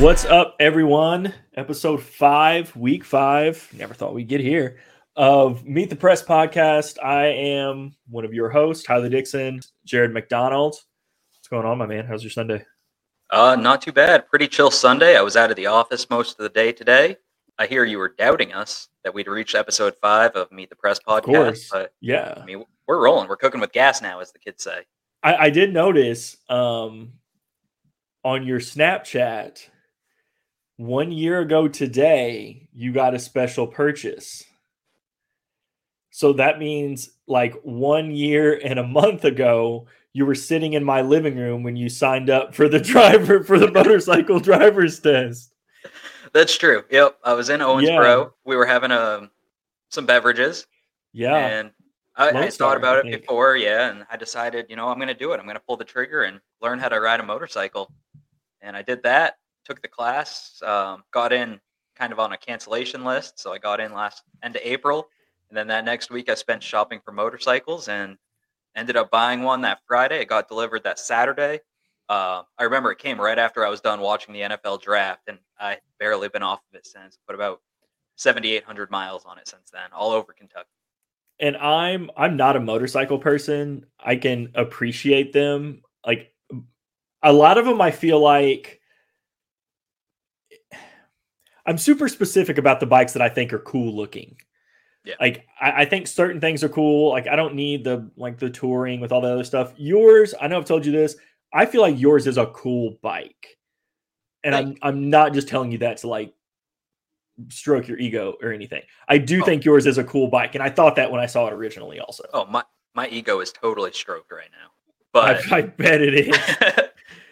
What's up, everyone? Episode five, week five. Never thought we'd get here of Meat the Press podcast. I am one of your hosts, Tyler Dixon, Jared McDonald. What's going on, my man? How's your Sunday? Uh, not too bad. Pretty chill Sunday. I was out of the office most of the day today. I hear you were doubting us that we'd reach episode five of Meat the Press podcast, but Yeah. I mean, we're rolling. We're cooking with gas now, as the kids say. I, I did notice um, on your Snapchat one year ago today, you got a special purchase. So that means like one year and a month ago, you were sitting in my living room when you signed up for the driver for the motorcycle driver's test. That's true. Yep, I was in Owensboro. We were having um some beverages, Yeah. and I, Lone I Star, thought about I it before. Yeah, and I decided, you know, I'm going to do it. I'm going to pull the trigger and learn how to ride a motorcycle. And I did that. Took the class. Um, got in kind of on a cancellation list, so I got in last end of April. And then that next week, I spent shopping for motorcycles and ended up buying one that Friday. It got delivered that Saturday. Uh, I remember it came right after I was done watching the NFL draft, and I barely been off of it since. Put about 7,800 miles on it since then, all over Kentucky. and I'm I'm not a motorcycle person. I can appreciate them. Like a lot of them I feel like I'm super specific about the bikes that I think are cool looking. Yeah. Like I, I think certain things are cool. Like I don't need the like the touring with all the other stuff. Yours, I know I've told you this. I feel like yours is a cool bike. And I'm I'm not just telling you that to like stroke your ego or anything. I do Oh. think yours is a cool bike, and I thought that when I saw it originally. Also, Oh, my my ego is totally stroked right now. But I, I bet it is.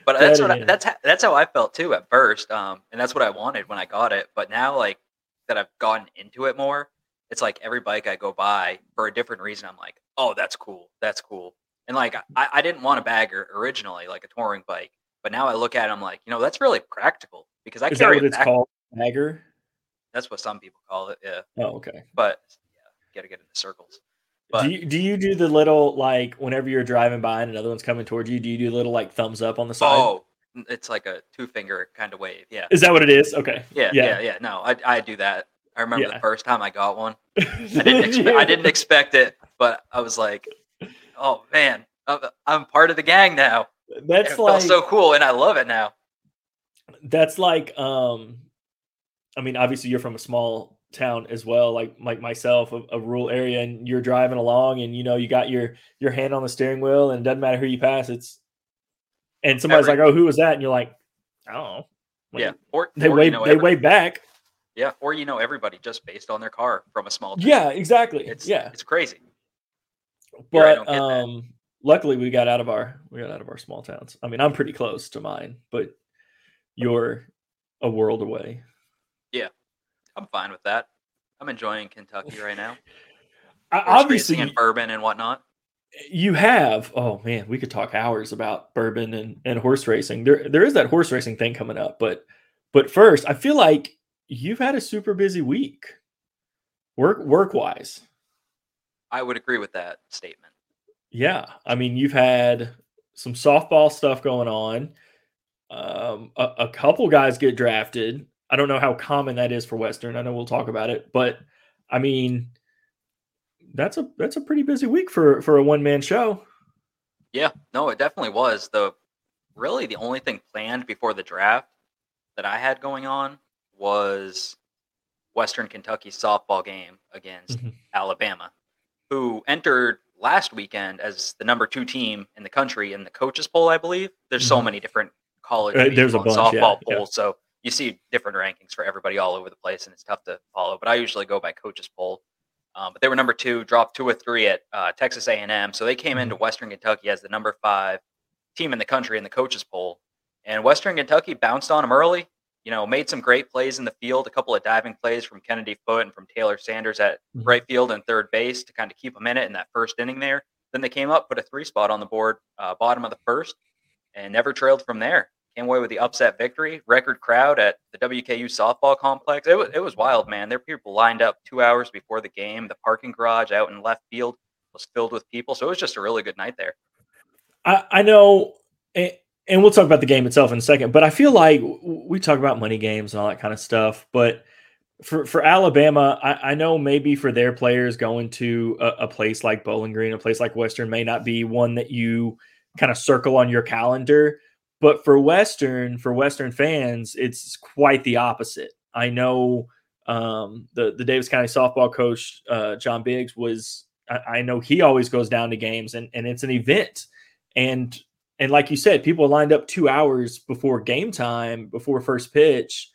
but that's what I, that's how, that's how I felt too at first. Um, and that's what I wanted when I got it. But now, like that, I've gotten into it more. It's like every bike I go by for a different reason. I'm like, oh, that's cool, that's cool. And like I, I didn't want a bagger originally, like a touring bike. But now I look at it, I'm like, you know, that's really practical because I is that carry what it it's called? Bagger. That's what some people call it. Yeah, Oh, okay. but yeah, got to get into circles. But do you do you do the little like whenever you're driving by and another one's coming towards you? Do you do little like thumbs up on the side? oh, it's like a two finger kind of wave. Yeah. Is that what it is? Okay. Yeah, yeah, yeah. No, I, I do that. I remember Yeah. the first time I got one. I didn't expect, I didn't expect it, but I was like, "Oh man, I'm, I'm part of the gang now." That's it felt like so cool, and I love it now. that's like um I mean obviously you're from a small town as well like like myself a, a rural area and you're driving along and you know you got your your hand on the steering wheel and it doesn't matter who you pass it's and somebody's Every- like oh who was that and you're like I don't know Like, yeah, or they or wave you know they every- wave back Yeah, or you know everybody just based on their car from a small. town. yeah exactly it's yeah it's crazy. But don't that. um luckily we got out of our we got out of our small towns i mean i'm pretty close to mine but you're a world away I'm fine with that. I'm enjoying Kentucky right now. I, obviously and bourbon and whatnot. you have oh man we could talk hours about bourbon and, and horse racing there there is that horse racing thing coming up but but first i feel like you've had a super busy week work work wise I would agree with that statement. yeah i mean you've had some softball stuff going on um a, a couple guys get drafted i don't know how common that is for western i know we'll talk about it but i mean that's a that's a pretty busy week for for a one-man show Yeah, no, it definitely was. The really the only thing planned before the draft that I had going on was Western Kentucky softball game against Mhm. Alabama, who entered last weekend as the number two team in the country in the coaches poll, I believe. There's so Mhm. many different college Uh, there's a bunch, One yeah, softball yeah. polls, so you see different rankings for everybody all over the place, and it's tough to follow. But I usually go by coaches poll. Um, but they were number two, dropped two or three at uh, Texas A&M, so they came into Western Kentucky as the number five team in the country in the coaches poll. And Western Kentucky bounced on them early. You know, made some great plays in the field, a couple of diving plays from Kennedy Foot and from Taylor Sanders at Mhm. right field and third base to kind of keep them in it in that first inning there. Then they came up, put a three spot on the board, uh, bottom of the first, and never trailed from there. Came away with the upset victory. Record crowd at the WKU softball complex. It was it was wild, man. There were people lined up two hours before the game. The parking garage out in left field was filled with people. So it was just a really good night there. I, I know, and, and we'll talk about the game itself in a second. But I feel like we talk about money games and all that kind of stuff. But for for Alabama, I, I know maybe for their players going to a, a, place like Bowling Green, a place like Western, may not be one that you kind of circle on your calendar. But for Western, for Western fans, it's quite the opposite. I know um, the the Daviess County softball coach uh, John Biggs was. I, I know he always goes down to games, and and it's an event. And and like you said, people lined up two hours before game time, before first pitch.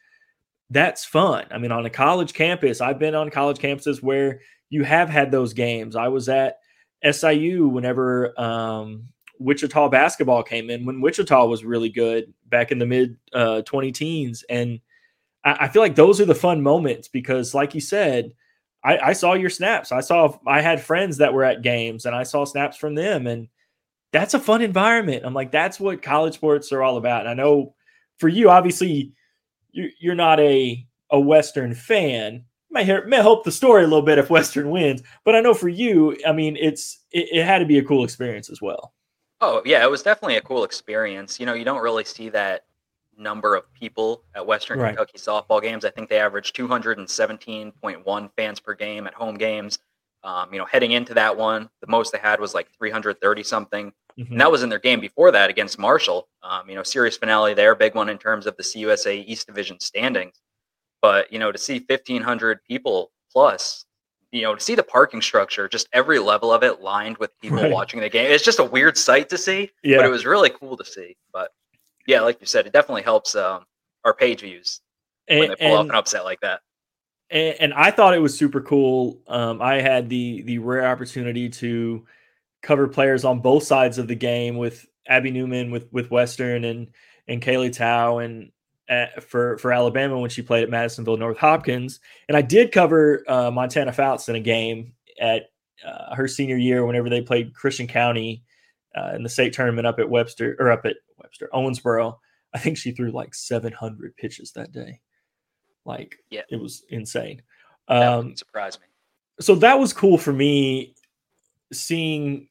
That's fun. I mean, on a college campus, I've been on college campuses where you have had those games. I was at SIU whenever um, Wichita basketball came in, when Wichita was really good back in the mid uh, 20 teens. And I, I, feel like those are the fun moments because, like you said, I, I saw your snaps. I saw, I had friends that were at games and I saw snaps from them. And that's a fun environment. I'm like, that's what college sports are all about. And I know for you, obviously, you, you're not a a Western fan. May hear, may help the story a little bit if Western wins, but I know for you, I mean, it's it, it had to be a cool experience as well. Oh yeah, it was definitely a cool experience. You know, you don't really see that number of people at Western right. Kentucky softball games. I think they averaged 217.1 fans per game at home games. Um, you know, heading into that one, the most they had was like 330 something. Mm-hmm. And that was in their game before that against Marshall. Um, you know, series finale there, big one in terms of the CUSA East Division standings. But, you know, to see 1,500 people plus, you know, to see the parking structure, just every level of it lined with people right. watching the game, it's just a weird sight to see. Yeah. But it was really cool to see. But yeah, like you said, it definitely helps um, our page views and, when they pull and, off an upset like that. And, and I thought it was super cool. Um, I had the the rare opportunity to cover players on both sides of the game with Abby Newman with with Western and and Kaylee Tow and uh, for for Alabama when she played at Madisonville North Hopkins. And I did cover uh, Montana Fouts in a game at uh, her senior year whenever they played Christian County uh, in the state tournament up at Webster or up at Webster Owensboro. I think she threw like 700 pitches that day. Like, yeah, it was insane. Um, surprised me. So that was cool for me seeing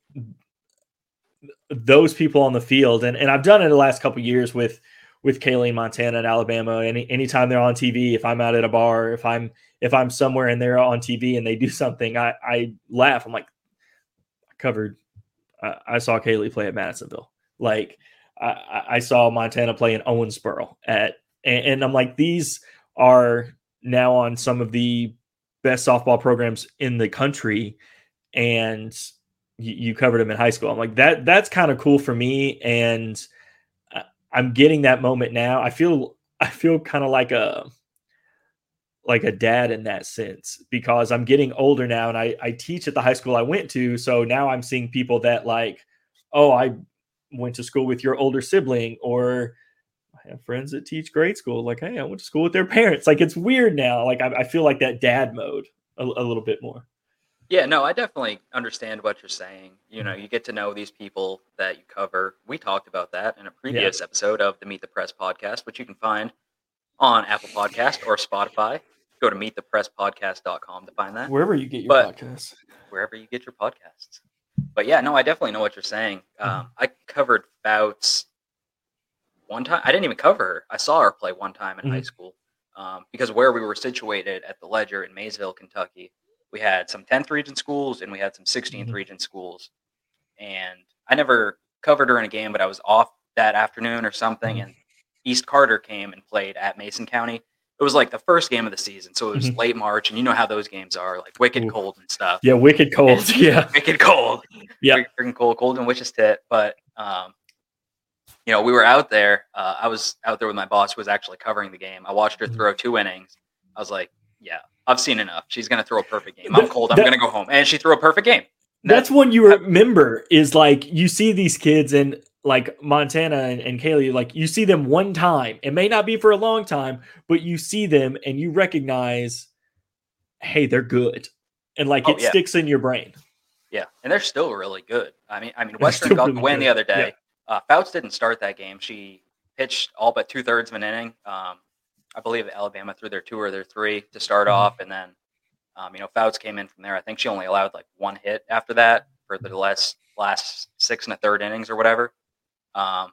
those people on the field, and and I've done it the last couple years with with Kaylee Montana and Alabama. Any anytime they're on TV, if I'm out at a bar, if I'm if I'm somewhere and they're on TV and they do something, I I laugh. I'm like, I covered. I, I saw Kaylee play at Madisonville. Like I, I saw Montana play in Owensboro at, and, and I'm like, these are now on some of the best softball programs in the country, and you, you covered them in high school. I'm like that. That's kind of cool for me, and I'm getting that moment now. I feel I feel kind of like a like a dad in that sense because I'm getting older now and I, I teach at the high school I went to. So now I'm seeing people that like, oh, I went to school with your older sibling, or I have friends that teach grade school. Like, hey, I went to school with their parents. Like, it's weird now. Like, I, I feel like that dad mode a, a little bit more. Yeah, no, I definitely understand what you're saying. You know, mm-hmm. you get to know these people that you cover. We talked about that in a previous yeah. episode of the Meat the Press podcast, which you can find on Apple Podcast or Spotify. Go to meetthepresspodcast.com to find that. Wherever you get your but podcasts. Wherever you get your podcasts. But yeah, no, I definitely know what you're saying. Mm-hmm. Um, I covered Fouts one time. I didn't even cover her. I saw her play one time in mm-hmm. high school um, because where we were situated at the Ledger in Maysville, Kentucky, we had some 10th region schools and we had some 16th mm-hmm. region schools. And I never covered her in a game, but I was off that afternoon or something. Mm-hmm. And East Carter came and played at Mason County. It was like the first game of the season. So it was mm-hmm. late March. And you know how those games are like wicked Ooh. cold and stuff. Yeah, wicked cold. And, yeah. Wicked cold. Yeah. Freaking cold, cold and witch's tit. But, um, you know, we were out there. Uh, I was out there with my boss who was actually covering the game. I watched her mm-hmm. throw two innings. I was like, yeah, I've seen enough. She's going to throw a perfect game. I'm cold. I'm going to go home. And she threw a perfect game. That's, that's one you remember is like you see these kids and like Montana and, and Kaylee, like you see them one time. It may not be for a long time, but you see them and you recognize, hey, they're good. And like oh, it yeah. sticks in your brain. Yeah. And they're still really good. I mean, I mean, Western got the win the other day. Yeah. Uh, Fouts didn't start that game. She pitched all but two thirds of an inning. Um, I believe Alabama threw their two or their three to start mm-hmm. off, and then um, you know Fouts came in from there. I think she only allowed like one hit after that for the last last six and a third innings or whatever. Um,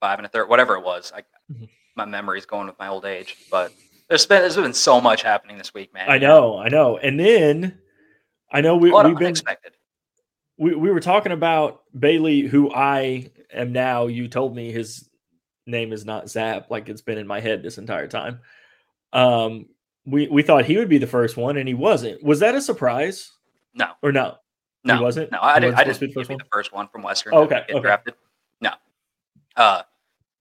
five and a third, whatever it was. I, Mhm. my memory's going with my old age, but there's been there's been so much happening this week, man. I know, I know. And then I know we, we've been unexpected. we, we were talking about Bailey, who I am now. You told me his name is not Zap, like it's been in my head this entire time. Um, we we thought he would be the first one, and he wasn't. Was that a surprise No, or no? no, wasn't? No, I He didn't. I didn't be the first one? the first one from Western. Oh, okay, okay. drafted. No. Uh,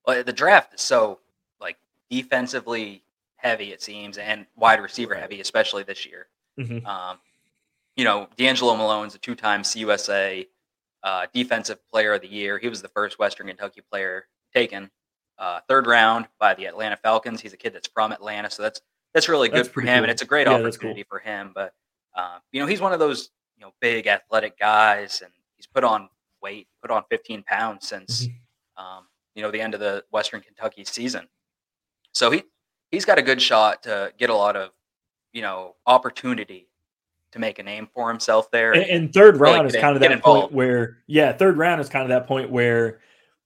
well, the draft is so like defensively heavy, it seems, and wide receiver heavy, especially this year. Mhm. Um, you know, D'Angelo Malone's a two-time CUSA uh, Defensive Player of the Year. He was the first Western Kentucky player taken uh, third round by the Atlanta Falcons. He's a kid that's from Atlanta, so that's that's really good That's for him, cool. and it's a great Yeah, that's cool. opportunity for him. But uh, you know, he's one of those you know big athletic guys, and he's put on weight, put on 15 pounds since Mm-hmm. um, you know the end of the Western Kentucky season. So he he's got a good shot to get a lot of you know opportunity to make a name for himself there. And, and third Really round is kind of that point where, yeah, third round is kind of that point where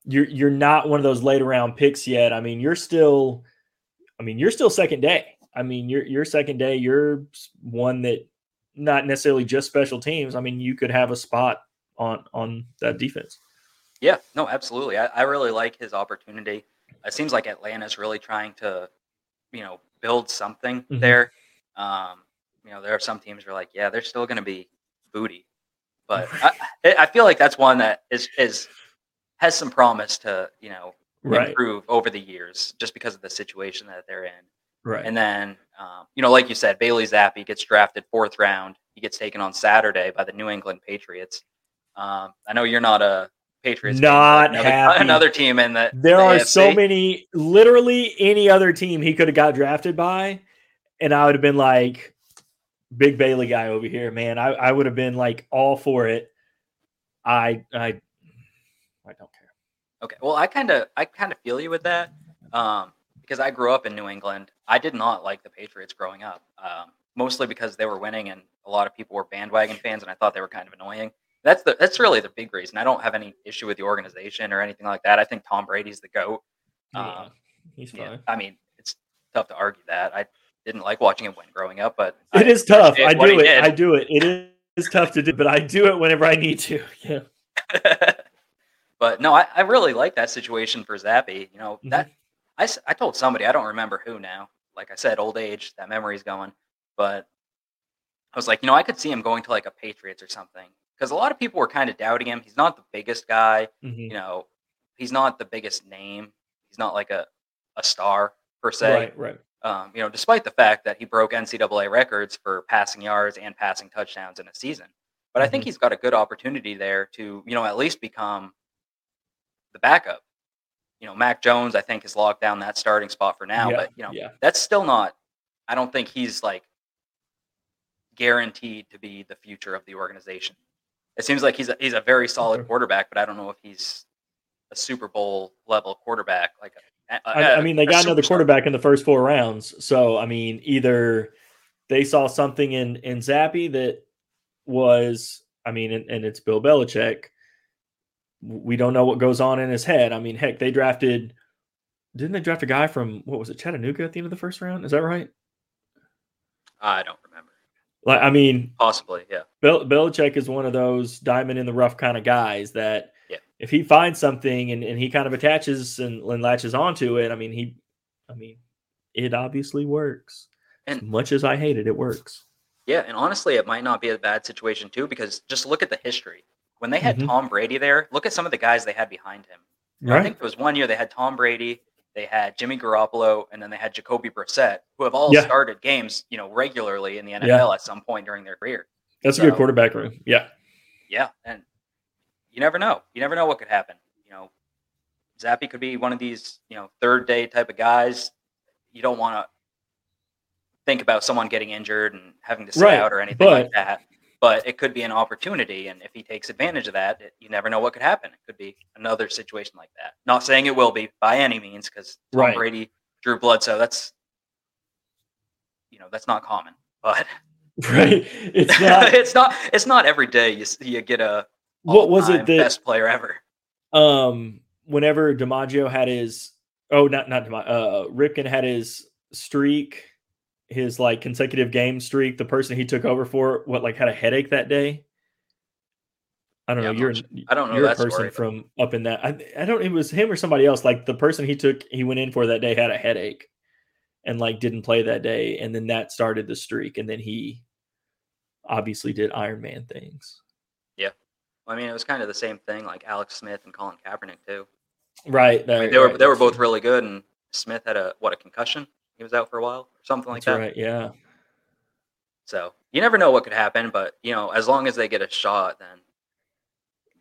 you're you're not one of those late round picks yet. I mean, you're still, I mean, you're still second day. I mean, you're you're second day. You're one that not necessarily just special teams. I mean, you could have a spot on on that defense. Yeah, no, absolutely. I, I really like his opportunity. It seems like Atlanta's really trying to, you know, build something Mhm. there. Um, you know, there are some teams who are like, yeah, they're still going to be booty, but I I feel like that's one that is is has some promise to you know Right, improve over the years just because of the situation that they're in. right. And then, um, you know, like you said, Bailey Zappe gets drafted fourth round. He gets taken on Saturday by the New England Patriots. Um, I know you're not a Patriots. Not another, happy. another team in the there the are so many. Literally, any other team he could have got drafted by, and I would have been like, "Big Bailey guy over here, man." I, I would have been like all for it. I I I don't care. Okay, well, I kind of I kind of feel you with that um, because I grew up in New England. I did not like the Patriots growing up, um, mostly because they were winning and a lot of people were bandwagon fans, and I thought they were kind of annoying. That's the that's really the big reason. I don't have any issue with the organization or anything like that. I think Tom Brady's the goat. Yeah, Um, he's Yeah, fine. I mean, it's tough to argue that. I didn't like watching him win growing up, but It I is tough. I do it. did. I do it. It is tough to do, but I do it whenever I need to. Yeah. but no, I, I really like that situation for Zappe. You know Mhm. that I told somebody I don't remember who now. Like I said, old age, that memory's going. But I was like, you know, I could see him going to like a Patriots or something because a lot of people were kind of doubting him. He's not the biggest guy. Mhm. You know, he's not the biggest name. He's not like a a star per se. Right. Right. um, you know, despite the fact that he broke NCAA records for passing yards and passing touchdowns in a season. But I think Mhm. he's got a good opportunity there to, you know, at least become the backup. You know, Mac Jones, I think, has locked down that starting spot for now. yeah. But you know, yeah. that's still not. I don't think he's like guaranteed to be the future of the organization. It seems like he's a, he's a very solid quarterback, but I don't know if he's a Super Bowl level quarterback. Like, a, a- I, I mean, they got another quarterback in the first four rounds. So, I mean, either they saw something in in Zappe that was, I mean, and, and it's Bill Belichick. We don't know what goes on in his head. I mean, heck, they drafted. Didn't they draft a guy from what was it, Chattanooga at the end of the first round? Is that right? I don't remember. Like, I mean, Possibly, yeah. Bel- Belichick is one of those diamond in the rough kind of guys that Yeah. if he finds something and, and he kind of attaches and, and latches onto it, I mean, he, I mean, it obviously works. as And- much as I hate it, it works. Yeah, and honestly, it might not be a bad situation too, because just look at the history. When they had Mhm. Tom Brady there, look at some of the guys they had behind him. Know, I think it was one year they had Tom Brady, they had Jimmy Garoppolo, and then they had Jacoby Brissett, who have all Yeah. started games, you know, regularly in the NFL at some point during their career. That's a good quarterback room. Yeah. Yeah, and you never know. You never know what could happen. You know, Zappe could be one of these, you know, third day type of guys. You don't want to think about someone getting injured and having to sit Right, out or anything like that. But it could be an opportunity, and if he takes advantage of that, it, you never know what could happen. It could be another situation like that. Not saying it will be by any means, because Tom Right. Brady, Drew Bledsoe, that's you know that's not common. But Right. It's not. it's not it's not every day you you get a what was it all-time best player ever. um whenever DiMaggio had his oh not not DiMaggio, uh Ripken had his streak, his like consecutive game streak, the person he took over for what like had a headache that day. I don't Yeah, know. You're I don't know you're a person story, but- from up in that. I, I don't. It was him or somebody else. Like the person he took, he went in for that day had a headache, and like didn't play that day, and then that started the streak, and then he obviously did Iron Man things. Yeah, I mean, it was kind of the same thing, like Alex Smith and Colin Kaepernick too. Right. I mean, that- they were they were both true. really good, and Smith had a what a concussion. He was out for a while or something like That's that. right. Yeah. So you never know what could happen, but you know, as long as they get a shot, then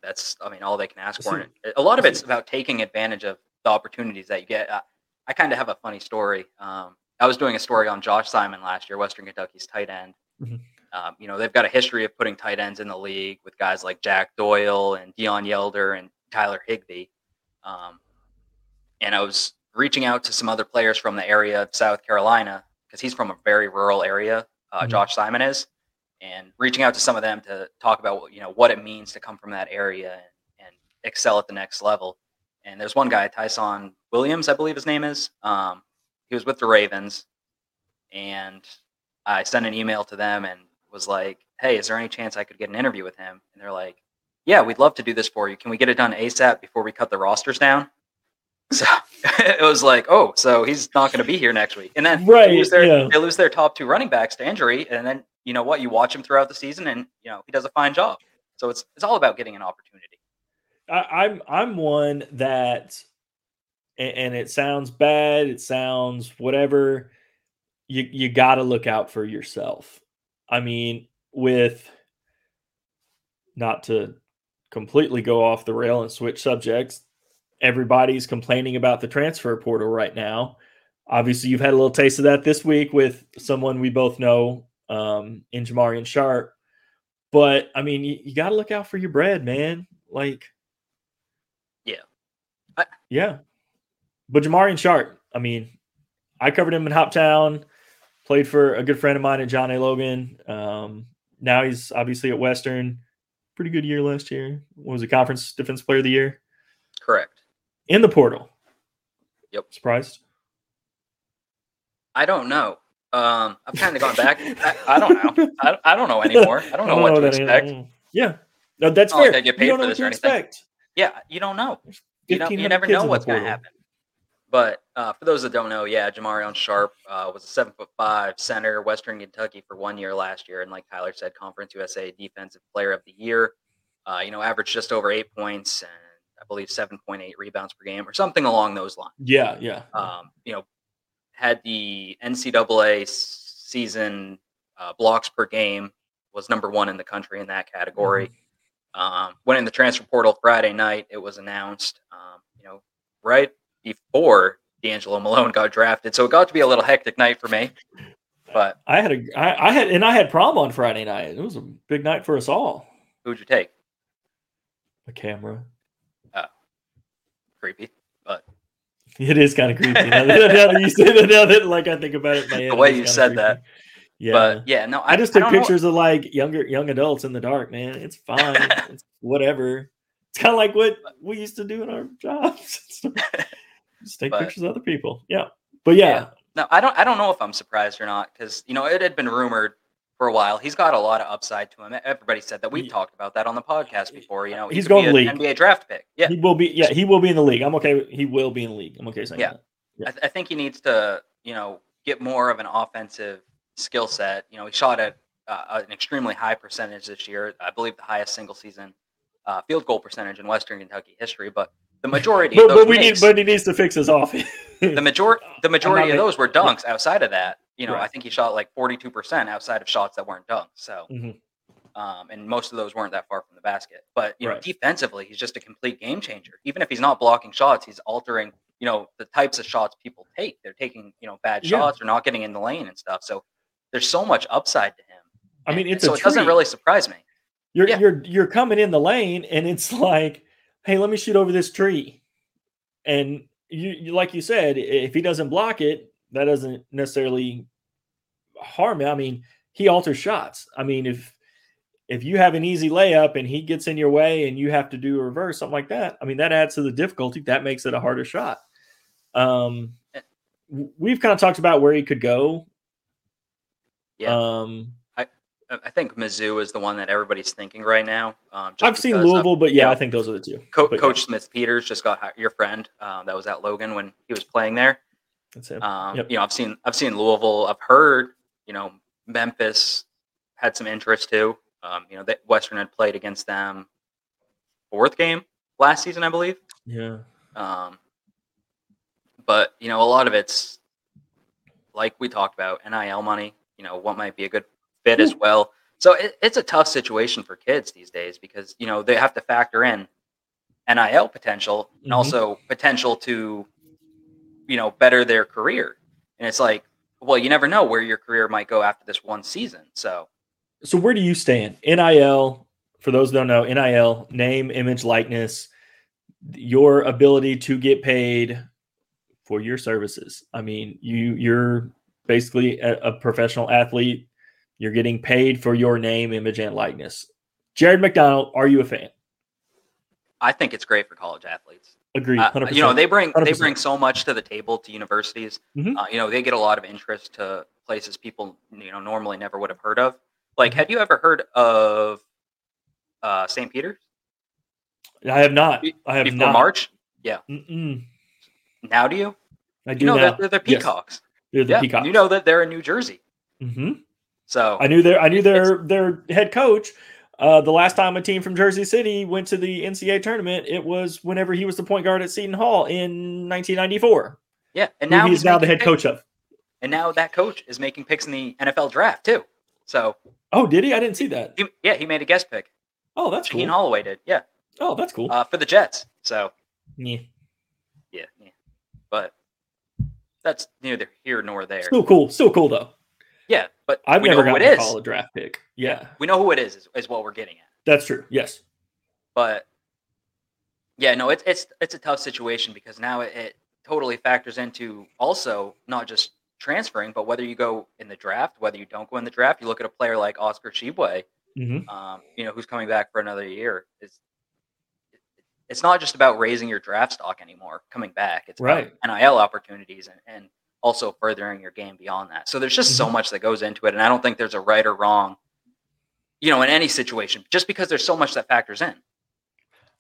that's I mean all they can ask for. It- a lot of it's about taking advantage of the opportunities that you get. I, I kind of have a funny story. Um, I was doing a story on Josh Simon last year, Western Kentucky's tight end. Mhm. Um, you know, they've got a history of putting tight ends in the league with guys like Jack Doyle and Deon Yelder and Tyler Higbee. Um, and I was reaching out to some other players from the area of South Carolina because he's from a very rural area. Uh, Mhm. Josh Simon is, and reaching out to some of them to talk about what- you know what it means to come from that area and, and excel at the next level. And there's one guy, Tyson Williams, I believe his name is. Um, he was with the Ravens, and I sent an email to them and was like, "Hey, is there any chance I could get an interview with him?" And they're like, "Yeah, we'd love to do this for you. Can we get it done ASAP before we cut the rosters down?" So it was like, "Oh, so he's not going to be here next week." And then Right, they lose their yeah. they lose their top two running backs to injury, and then you know what? You watch him throughout the season, and you know he does a fine job. So it's it's all about getting an opportunity. I, I'm I'm one that, and, and it sounds bad. It sounds whatever. You you got to look out for yourself. I mean, with not to completely go off the rail and switch subjects. Everybody's complaining about the transfer portal right now. Obviously, you've had a little taste of that this week with someone we both know um, in Jamarion Sharp. But I mean, you, you got to look out for your bread, man. Like, Yeah. I- yeah. But Jamarion Sharp, I mean, I covered him in Hoptown, played for a good friend of mine at John A. Logan. Um, now he's obviously at Western. Pretty good year last year. What was it, conference defense player of the year? Correct. In the portal. Yep. Surprised? I don't know. Um, I've kind of gone back. I, I don't know. I, I don't know anymore. I don't know what to that- expect. Yeah. No, that's Not like fair. I get You paid don't for know this or to anything. expect. Yeah, you don't know. You, know, you never know what's going to happen. But uh, for those that don't know, yeah, Jamarion Sharp uh, was a seven foot five center, Western Kentucky for one year last year, and like Tyler said, Conference USA Defensive Player of the Year. Uh, you know, averaged just over eight points and I believe seven point eight rebounds per game or something along those lines. Yeah, yeah. Um, you know, had the NCAA season uh, blocks per game was number one in the country in that category. Um, went in the transfer portal Friday night. It was announced, um, you know, right before D'Angelo Malone got drafted. So it got to be a little hectic night for me. But I had a I, I had and I had prom on Friday night. It was a big night for us all. who'd you take? The camera. Creepy. But it is kind of creepy. now, that, you say that, now that like I think about it, head, The way you said creepy. that. Yeah. But yeah, no, I, I just took know- pictures of like younger young adults in the dark, man. It's fine. it's whatever. It's kind of like what we used to do in our jobs. just take But- pictures of other people. Yeah. But yeah, Yeah. No, I don't. I don't know if I'm surprised or not because you know it had been rumored for a while. He's got a lot of upside to him. Everybody said that. We've He- talked about that on the podcast before. You know, he He's going league. an NBA draft pick. Yeah, he will be. Yeah, he will be in the league. I'm okay. He will be in the league. I'm okay saying Yeah. that. I, th- I think he needs to, you know, get more of an offensive skill set. You know, he shot at uh, an extremely high percentage this year. I believe the highest single season uh, field goal percentage in Western Kentucky history. But the majority But, of those but we need. But he needs to fix his offense. the majority the majority of those were dunks outside of that. You know, I think he shot like 42% outside of shots that weren't dunks. So, Mhm. um, and most of those weren't that far from the basket. But, you know, defensively, he's just a complete game changer. Even if he's not blocking shots, he's altering, you know, the types of shots people take. They're taking, you know, bad Yeah. shots or not getting in the lane and stuff. So there's so much upside to him. I mean, it's so it doesn't really surprise me. You're Yeah. you're you're coming in the lane, and it's like, hey, let me shoot over this tree, and you, you like you said, if he doesn't block it, that doesn't necessarily harm him. I mean, he alters shots. I mean, if if you have an easy layup and he gets in your way and you have to do a reverse, something like that, I mean, that adds to the difficulty. That makes it a harder shot. Um, Eh. we've kind of talked about where he could go. Yeah. Um, I I think Mizzou is the one that everybody's thinking right now. Um, just I've seen because of- Louisville, but yeah. I think those are the two. Co- But yeah, Coach Smith Peters just got your friend um, that was at Logan when he was playing there. That's him. Um, Yep. You know, I've seen I've seen Louisville. I've heard you know Memphis had some interest too. Um, you know, that Western had played against them fourth game last season, I believe. yeah. Um, but you know, a lot of it's like we talked about NIL money. You know, what might be a good fit as well. So it, it's a tough situation for kids these days because you know they have to factor in NIL potential and Mhm. also potential to you know better their career. And it's like, well, you never know where your career might go after this one season. So So where do you stand? NIL, for those who don't know, NIL, name, image, likeness, your ability to get paid for your services. I mean, you you're basically a, a professional athlete. You're getting paid for your name, image, and likeness. Jared McDonald, are you a fan? I think it's great for college athletes. Agreed. Uh, you know they bring they 100%. bring so much to the table to universities Mhm. uh, you know they get a lot of interest to places people you know normally never would have heard of like Mhm. have you ever heard of uh, st peter's I have not. I have before not. march Mm-mm. now do you I do you know now. that they're the Yes. peacocks They're the yeah Peacocks. you know that they're in new jersey hmm so I knew their I knew their their head coach. Uh, the last time a team from Jersey City went to the NCAA tournament, it was whenever he was the point guard at Seton Hall in 1994. yeah and Now now he's now the head pick- coach of. and now that coach is making picks in the nfl draft too so Oh, did he? I didn't see that. he, yeah he made a guest pick Oh, that's Shaheen cool. holloway did yeah Oh, that's cool. uh, for the jets so yeah. yeah, yeah. but that's neither here nor there Still cool. Still cool though. But I've never know who gotten call a draft pick. Yeah, we know who it is, is is what we're getting at that's true. Yes. but yeah no it's it's it's a tough situation because now it, it totally factors into also not just transferring but whether you go in the draft whether you don't go in the draft you look at a player like oscar Tshiebwe, hmm um, you know who's coming back for another year it's it's not just about raising your draft stock anymore coming back it's Right. about nil opportunities and, and also furthering your game beyond that so there's just so Mhm. much that goes into it and i don't think there's a right or wrong you know in any situation just because there's so much that factors in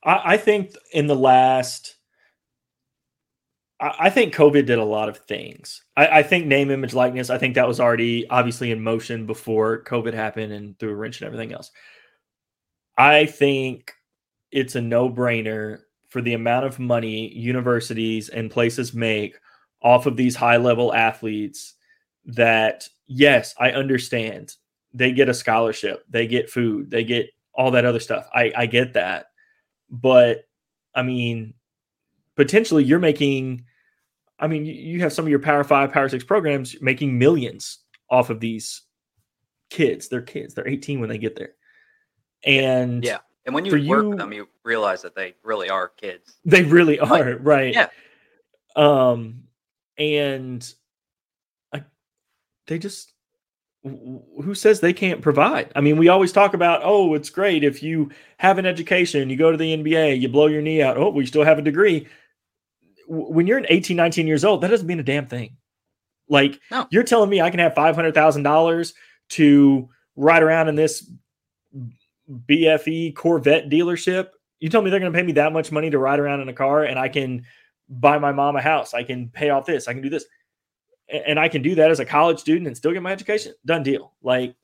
I, I think in the last, I, I think COVID did a lot of things. I, I think name, image, likeness. I think that was already obviously in motion before COVID happened and threw a wrench and everything else. I think it's a no brainer for the amount of money universities and places make off of these high level athletes that, yes, I understand they get a scholarship, they get food, they get all that other stuff. I, I get that. But I mean, potentially you're making, I mean, you, have some of your Power Five, Power Six programs making millions off of these kids. They're kids, they're 18 when they get there. And Yeah. And when you work you- with them, you realize that they really are kids. They really Like, are, right? yeah. Um, and I, they just who says they can't provide? I mean, we always talk about, oh, it's great if you have an education, you go to the NBA, you blow your knee out. Oh, we still have a degree. When you're 18, 19 years old, that doesn't mean a damn thing. Like No. you're telling me I can have five hundred thousand dollars to ride around in this BFE Corvette dealership. You tell me they're going to pay me that much money to ride around in a car, and I can buy my mom a house. I can pay off this. I can do this, and I can do that as a college student and still get my education. Done deal. Like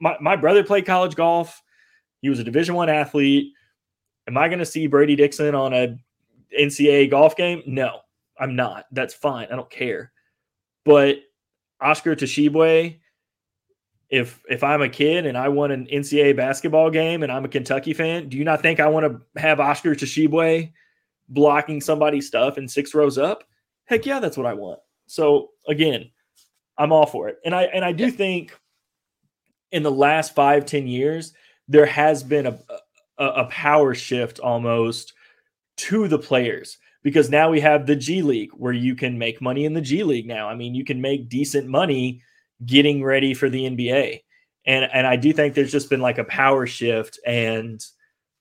my my brother played college golf. He was a Division One athlete. Am I going to see Brady Dixon on a NCAA golf game? No, I'm not. That's fine. I don't care. But Oscar Tshiebwe, if if I'm a kid and I want an NCAA basketball game and I'm a Kentucky fan, do you not think I want to have Oscar Tshiebwe blocking somebody's stuff in six rows up? Heck yeah, that's what I want. So again, I'm all for it. And I and I do Yeah. think in the last five, ten years, there has been a, a, a power shift almost to the players because now we have the G League where you can make money in the G League now. I mean, you can make decent money getting ready for the NBA. And and I do think there's just been like a power shift and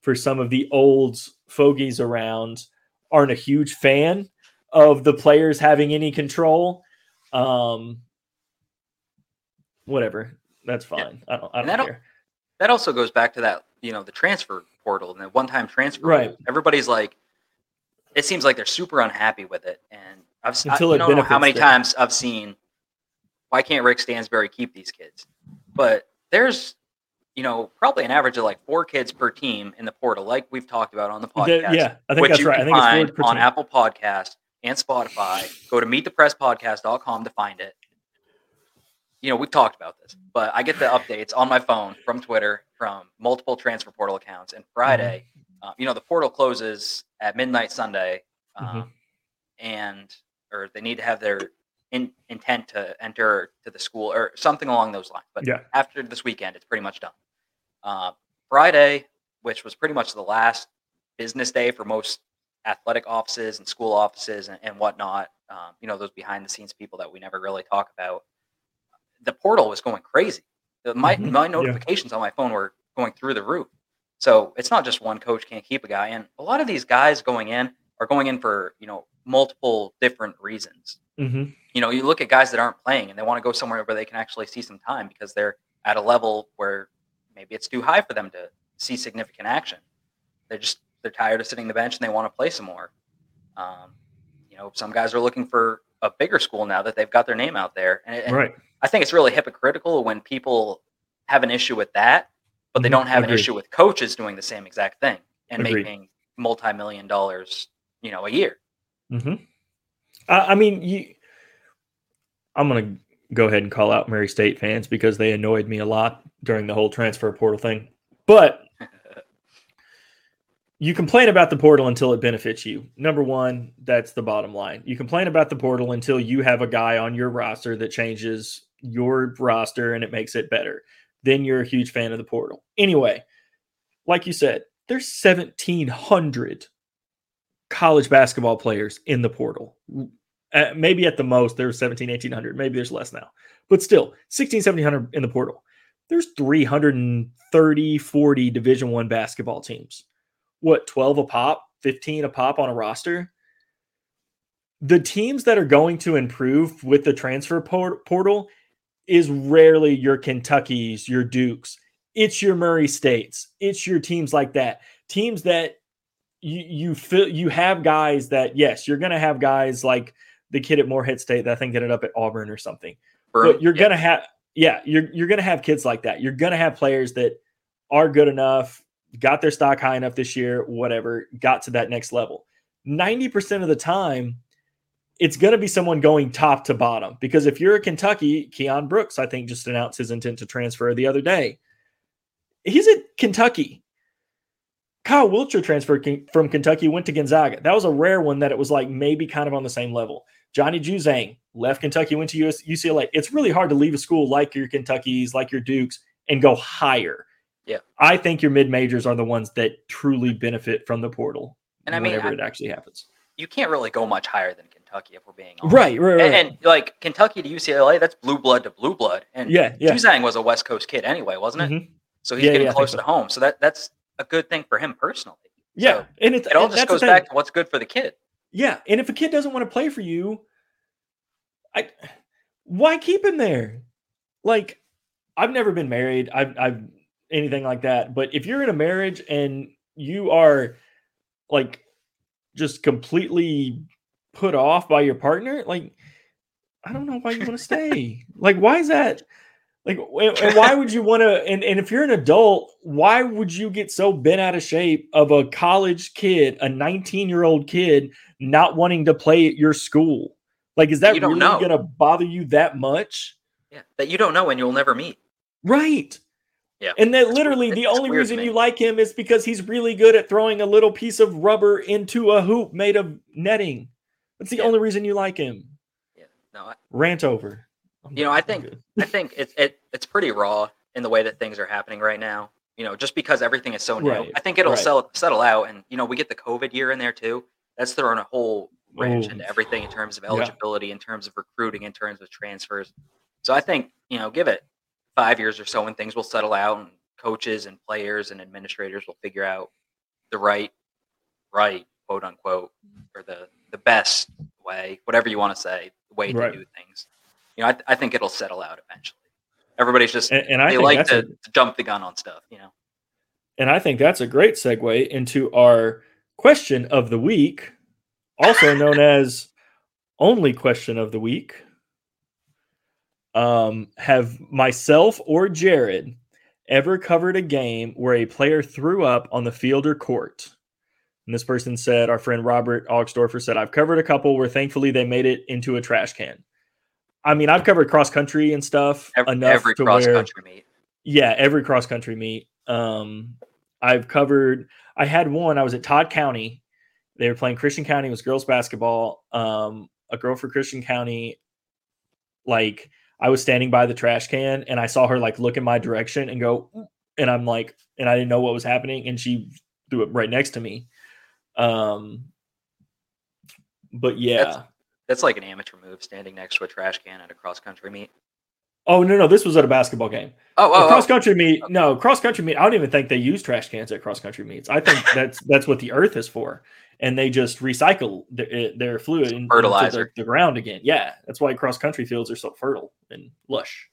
for some of the old fogies around aren't a huge fan of the players having any control. Um whatever. That's fine. Yeah. I don't I don't care. That also goes back to that, you know, the transfer portal and the one-time transfer. Right. Everybody's like it seems like they're super unhappy with it and I've Until I, don't know how many them. times I've seen why can't Rick Stansbury keep these kids? But there's you know, probably an average of like four kids per team in the portal, like we've talked about on the podcast. yeah, I think that's right. I think find on team. Apple Podcast and Spotify. Go to meetthepresspodcast.com to find it. You know, we've talked about this, but I get the updates on my phone from Twitter from multiple transfer portal accounts. And Friday, mm-hmm. uh, you know, the portal closes at midnight Sunday, um, mm-hmm. and or they need to have their in, intent to enter to the school or something along those lines. But yeah. after this weekend, it's pretty much done. Uh, Friday, which was pretty much the last business day for most athletic offices and school offices and, and whatnot, um, you know, those behind the scenes people that we never really talk about, the portal was going crazy. My, mm-hmm. my notifications yeah. on my phone were going through the roof. So it's not just one coach can't keep a guy. And a lot of these guys going in are going in for, you know, multiple different reasons. Mm-hmm. You know, you look at guys that aren't playing and they want to go somewhere where they can actually see some time because they're at a level where maybe it's too high for them to see significant action. They're just they're tired of sitting the bench and they want to play some more. Um, you know, some guys are looking for a bigger school now that they've got their name out there, and, and right. I think it's really hypocritical when people have an issue with that, but they mm-hmm. don't have Agreed. an issue with coaches doing the same exact thing and Agreed. making multi-million dollars, you know, a year. Mm-hmm. I, I mean, you I'm going to go ahead and call out Murray State fans because they annoyed me a lot during the whole transfer portal thing. But you complain about the portal until it benefits you. Number one, that's the bottom line. You complain about the portal until you have a guy on your roster that changes your roster and it makes it better. Then you're a huge fan of the portal. Anyway, like you said, there's 1,700 college basketball players in the portal uh, maybe at the most there's 17 1800 maybe there's less now. But still 16 1700 in the portal. There's 330 40 division one basketball teams. What 12 a pop 15 a pop on a roster? The teams that are going to improve with the transfer portal is rarely your kentuckys your dukes. It's your murray states. It's your teams like that. Teams that you you feel you have guys that yes you're going to have guys like the kid at Morehead State that I think ended up at Auburn or something. but you're yeah. gonna have yeah, you're you're gonna have kids like that. You're gonna have players that are good enough, got their stock high enough this year, whatever, got to that next level. 90% of the time, it's going to be someone going top to bottom. Because if you're a Kentucky, Keion Brooks, I think, just announced his intent to transfer the other day. He's at Kentucky. Kyle Wiltjer transferred from Kentucky, went to Gonzaga. That was a rare one that it was like maybe kind of on the same level. Johnny Juzang left Kentucky, went to US, UCLA. It's really hard to leave a school like your Kentuckies, like your Dukes, and go higher. Yeah, I think your mid majors are the ones that truly benefit from the portal. And I mean, whenever it actually happens, you can't really go much higher than Kentucky if we're being honest. Right, right, right. And, and like Kentucky to UCLA, that's blue blood to blue blood. And yeah, yeah. Juzang was a West Coast kid anyway, wasn't it? Mm-hmm. So he's yeah, getting yeah, close so. to home. So that that's a good thing for him personally. Yeah, so and it all just goes back to what's good for the kid. Yeah, and if a kid doesn't want to play for you, I why keep him there? Like, I've never been married. I've I've anything like that. But if you're in a marriage and you are like just completely put off by your partner, like I don't know why you want to stay. like, why is that? Like, and why would you want to? And, and if you're an adult, why would you get so bent out of shape of a college kid, a 19 year old kid, not wanting to play at your school? Like, is that really going to bother you that much? Yeah, that you don't know and you'll never meet. Right. Yeah. And that literally the only reason you like him is because he's really good at throwing a little piece of rubber into a hoop made of netting. That's the yeah. only reason you like him. Yeah. No. I, Rant over. You know, I think I think it's it, it's pretty raw in the way that things are happening right now. You know, just because everything is so new, right. I think it'll right. settle settle out. And you know, we get the COVID year in there too. That's throwing a whole wrench oh. into everything in terms of eligibility, yeah. in terms of recruiting, in terms of transfers. So I think you know, give it five years or so and things will settle out and coaches and players and administrators will figure out the right, right, quote unquote, or the the best way, whatever you want to say, way Right. to do things. You know, I, I think it'll settle out eventually. Everybody's just And, and I they like to, a, to jump the gun on stuff. You know, and I think that's a great segue into our question of the week, also known as only question of the week. Um, have myself or Jared ever covered a game where a player threw up on the field or court? And this person said, our friend Robert Augsdorfer said, I've covered a couple where thankfully they made it into a trash can. I mean, I've covered cross country and stuff every, enough every to cross where country meet. yeah, every cross country meet. Um, I've covered. I had one. I was at Todd County. They were playing Christian County. It was girls basketball. Um, a girl for Christian County. Like I was standing by the trash can and I saw her like look in my direction and go, and I'm like, and I didn't know what was happening, and she threw it right next to me. Um, but yeah. That's like an amateur move, standing next to a trash can at a cross country meet. Oh no, no, this was at a basketball game. Oh, oh, cross oh. country meet. No, cross country meet. I don't even think they use trash cans at cross country meets. I think that's that's what the earth is for, and they just recycle their, eh, their fluid into Fertilizer. the, the ground again. Yeah, that's why cross country fields are so fertile and lush.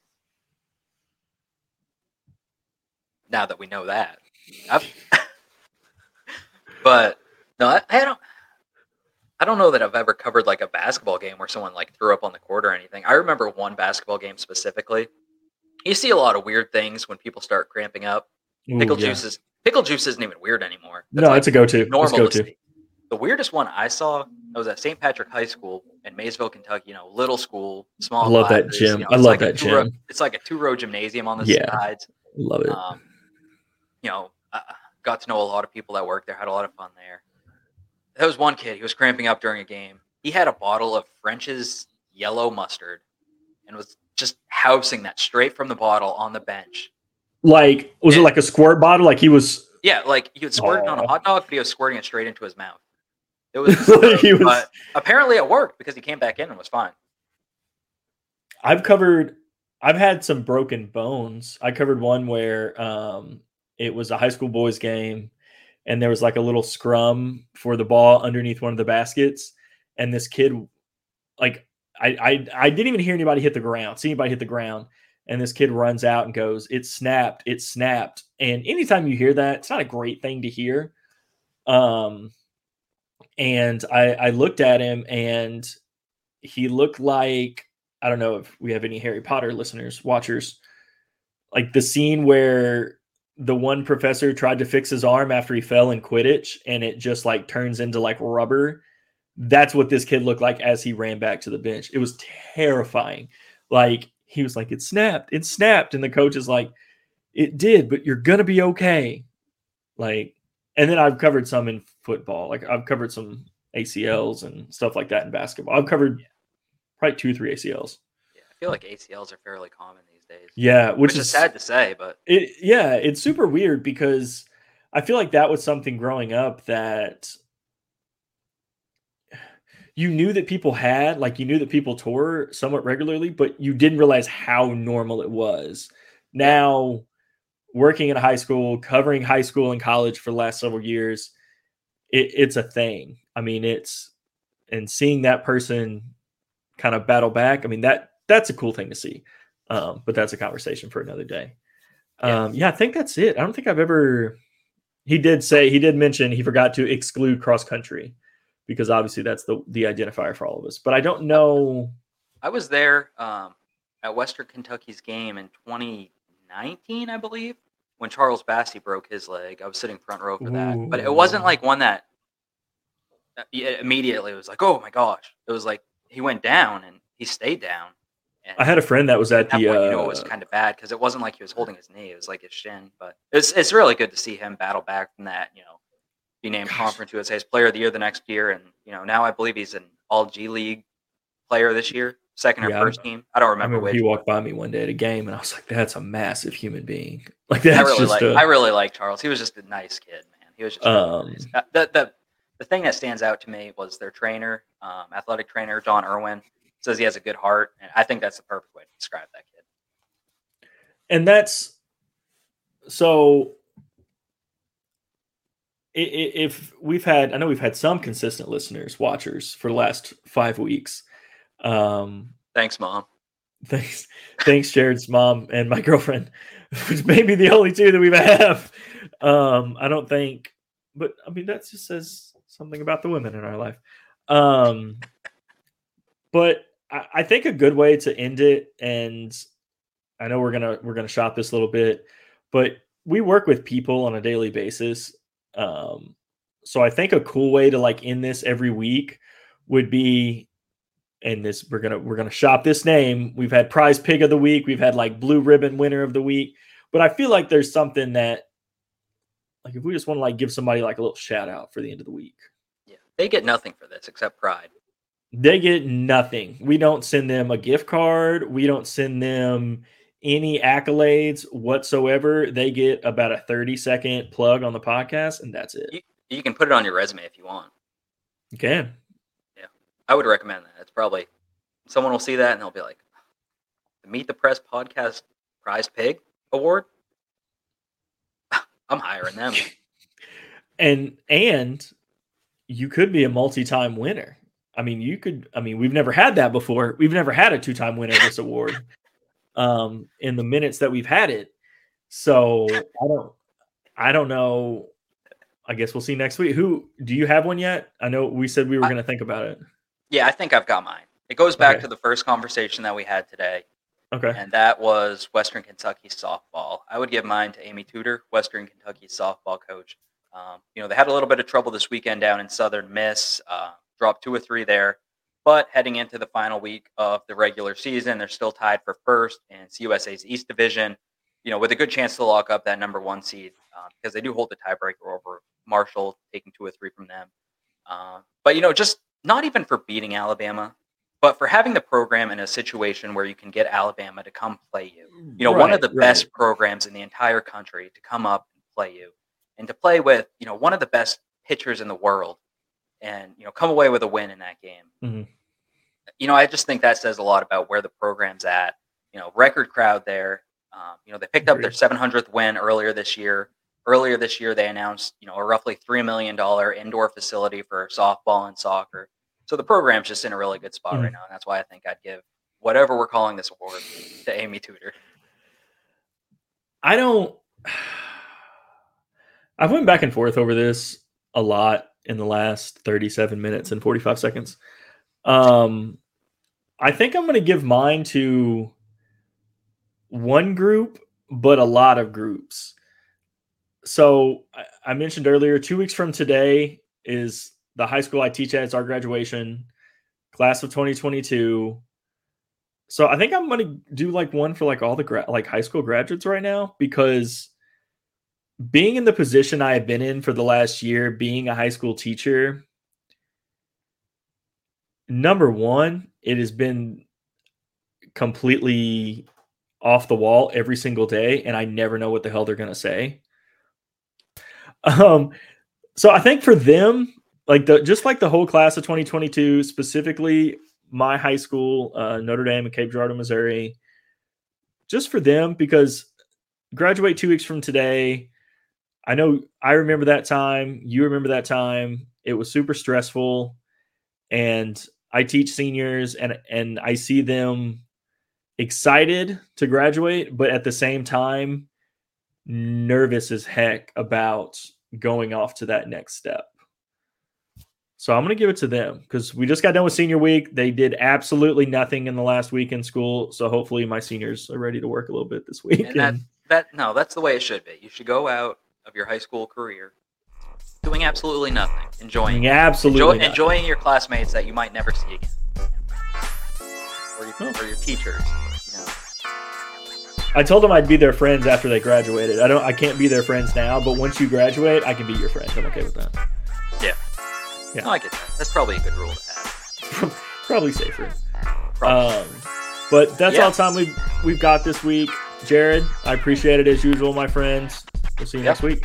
now that we know that. But no, I, I don't. I don't know that I've ever covered like a basketball game where someone like threw up on the court or anything. I remember one basketball game specifically. You see a lot of weird things when people start cramping up. Ooh, Pickle yeah. juice is pickle juice isn't even weird anymore. No, like it's a go-to. Normal go to to. The weirdest one I saw I was at St. Patrick High School in Maysville, Kentucky. You know, little school, small. I love that gym. you know, I love like that gym. It's like a two-row gymnasium on the Yeah. sides. Love it. Um, you know, I got to know a lot of people that worked there. Had a lot of fun there. There was one kid. He was cramping up during a game. He had a bottle of French's yellow mustard, and was just housing that straight from the bottle on the bench. like, was it it- like a squirt bottle? Like he was. Yeah, like he would squirt it on a hot dog, but he was squirting it straight into his mouth. It was, he was. but apparently it worked because he came back in and was fine. I've covered I've had some broken bones. I covered one where um it was a high school boys game and there was like a little scrum for the ball underneath one of the baskets and this kid like I I I didn't even hear anybody hit the ground, see anybody hit the ground and this kid runs out and goes, "It snapped, it snapped." And anytime you hear that, it's not a great thing to hear. Um and I I looked at him and he looked like I don't know if we have any Harry Potter listeners, watchers, like the scene where the one professor tried to fix his arm after he fell in Quidditch and it just like turns into like rubber. That's what this kid looked like as he ran back to the bench. It was terrifying. Like he was like, it snapped, it snapped. And the coach is like, it did, but you're going to be okay. Like, and then I've covered some in football. Like I've covered some ACLs and stuff like that in basketball. I've covered probably two, three ACLs. Yeah, I feel like ACLs are fairly common these days. Yeah, which, which, is sad to say, but It yeah, it's super weird because I feel like that was something growing up that you knew that people had, like you knew that people tore somewhat regularly, but you didn't realize how normal it was. Now, working in high school, covering high school and college for the last several years, it, it's a thing. I mean, it's and seeing that person kind of battle back. I mean that that's a cool thing to see. Um, but that's a conversation for another day. Yeah. Um, yeah, I think that's it. I don't think I've ever. He did say he did mention he forgot to exclude cross country because obviously that's the the identifier for all of us. But I don't know. I was there um, at Western Kentucky's game in 2019, I believe, when Charles Bassey broke his leg. I was sitting front row for that, but it wasn't like one that uh, yeah, immediately was like, "Oh my gosh!" It was like he went down and he stayed down. And I had a friend that was at at that the. point, Uh, you know, it was kind of bad because it wasn't like he was holding his knee; it was like his shin. But it's it's really good to see him battle back from that. You know, be named Gosh. Conference USA's Player of the Year the next year, and you know now I believe he's an All G League player this year, second or Yeah, first team. I don't I remember, remember which. he walked by me one day at a game, and I was like, "That's a massive human being." Like I that's really just like. a, I really like Charles. He was just a nice kid, man. He was just really Um, nice. Uh, the the the thing that stands out to me was their trainer, um, athletic trainer John Irwin, says he has a good heart, and I think that's the perfect way to describe that kid. and that's so if we've had i know we've had some consistent listeners watchers for the last five weeks. Um thanks mom. thanks thanks jared's mom and my girlfriend which may be the only two that we have. Um i don't think but i mean that just says something about the women in our life. Um but I, I think a good way to end it and i know we're gonna we're gonna shop this a little bit but we work with people on a daily basis um, so I think a cool way to like end this every week would be and this we're gonna we're gonna shop this name. We've had prize pig of the week, we've had like blue ribbon winner of the week, but I feel like there's something that like if we just want to like give somebody like a little shout out for the end of the week. Yeah, they get nothing for this except pride. They get nothing. We don't send them a gift card. We don't send them any accolades whatsoever. They get about a 30 second plug on the podcast, and that's it. You, you can put it on your resume if you want. You can. Yeah. I would recommend that. It's probably someone will see that and they'll be like, the Meat the Press podcast prize pig award. I'm hiring them. and and you could be a multi-time winner. I mean, you could. I mean, we've never had that before. We've never had a two-time winner of this award um, in the minutes that we've had it. So I don't, I don't know. I guess we'll see next week. Who do you have one yet? I know we said we were going to think about it. Yeah, I think I've got mine. It goes back okay. to the first conversation that we had today. Okay. And that was Western Kentucky softball. I would give mine to Amy Tudor, Western Kentucky softball coach. Um, you know, they had a little bit of trouble this weekend down in Southern Miss, uh, dropped two or three there. But heading into the final week of the regular season, they're still tied for first in CUSA's East Division. You know, with a good chance to lock up that number one seed uh, because they do hold the tiebreaker over Marshall, taking two or three from them. Uh, but you know, just not even for beating Alabama, but for having the program in a situation where you can get Alabama to come play you. You know, right, one of the right. best programs in the entire country to come up and play you, and to play with you know one of the best pitchers in the world, and you know come away with a win in that game. Mm-hmm you know, I just think that says a lot about where the program's at. You know, record crowd there. Um, you know, they picked up their 700th win earlier this year. Earlier this year, they announced, you know, a roughly $3 million indoor facility for softball and soccer. So the program's just in a really good spot mm-hmm. right now. And that's why I think I'd give whatever we're calling this award to Amy Tudor. I don't. I've went back and forth over this a lot in the last 37 minutes and 45 seconds. Um, I think I'm going to give mine to one group, but a lot of groups. So I mentioned earlier, two weeks from today is the high school I teach at. It's our graduation class of 2022. So I think I'm going to do like one for like all the gra- like high school graduates right now because being in the position I have been in for the last year, being a high school teacher, number one, it has been completely off the wall every single day, and I never know what the hell they're gonna say. Um, so I think for them, like the just like the whole class of 2022, specifically my high school, uh, Notre Dame in Cape Girardeau, Missouri, just for them because graduate two weeks from today. I know I remember that time. You remember that time. It was super stressful. And I teach seniors and and I see them excited to graduate, but at the same time nervous as heck about going off to that next step. So I'm going to give it to them because we just got done with senior week. They did absolutely nothing in the last week in school. So hopefully my seniors are ready to work a little bit this week. And, and that, that no, that's the way it should be. You should go out of your high school career doing absolutely nothing, enjoying absolutely enjoy, enjoying your classmates that you might never see again, or your, oh. or your teachers. You know. I told them I'd be their friends after they graduated. I don't. I can't be their friends now, but once you graduate, I can be your friend. I'm okay with that. Yeah. Yeah. No, I get that. That's probably a good rule to have. probably safer. Probably. Um, but that's yeah. all time we've we've got this week. Jared, I appreciate it as usual, my friends. We'll see you yep. next week.